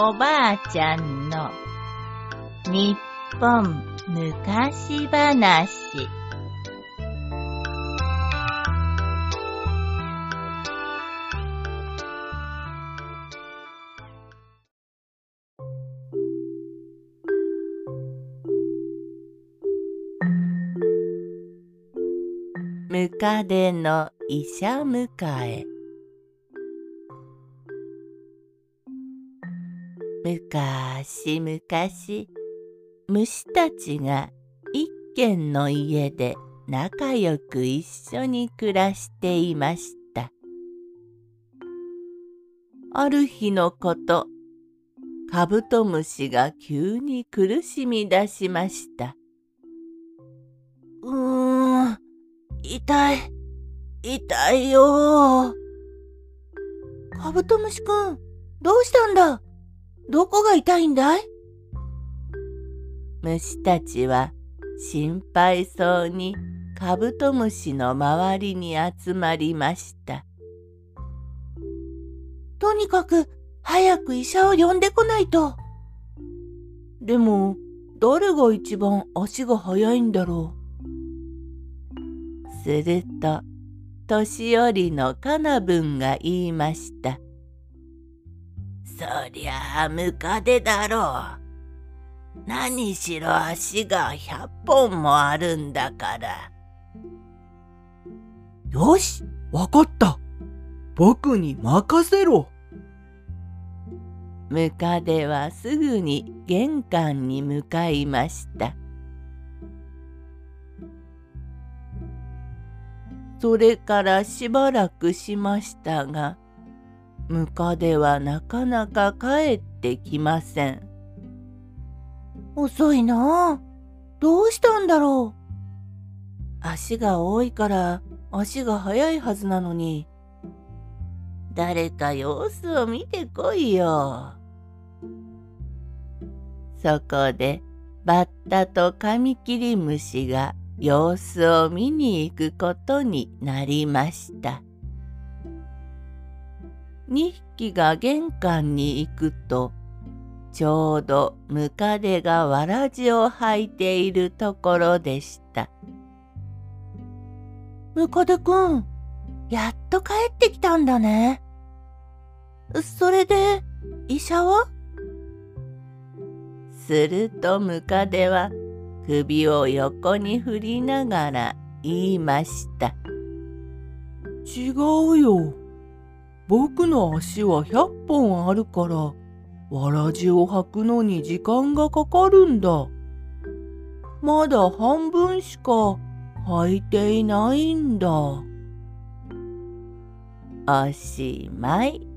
おばあちゃんの日本昔話。ムカデの医者迎え。むかしむかし虫たちが一軒の家で仲良く一緒に暮らしていました。ある日のことカブトムシが急に苦しみ出しました。うーん痛い痛いよカブトムシくんどうしたんだ？どこが痛いんだい？虫たちは心配そうにカブトムシの周りに集まりました。とにかく早く医者を呼んでこないと。でも誰が一番足が速いんだろう。すると年寄りのカナブンが言いました。そりゃあムカデだろう。何しろ足が100本もあるんだから。よし、わかった。僕に任せろ。ムカデはすぐに玄関に向かいました。それからしばらくしましたが、ムカデはなかなか帰ってきません。遅いなどうしたんだろう。足が多いから足が速いはずなのに。誰か様子を見てこいよ。そこでバッタとカミキリムシが様子を見に行くことになりました。2匹が玄関に行くとちょうどムカデがわらじを履いているところでした。ムカデくん、やっと帰ってきたんだね。それで、医者は？するとムカデは首を横に振りながら言いました。違うよ。僕の足は100本あるから、わらじを履くのに時間がかかるんだ。まだ半分しか履いていないんだ。おしまい。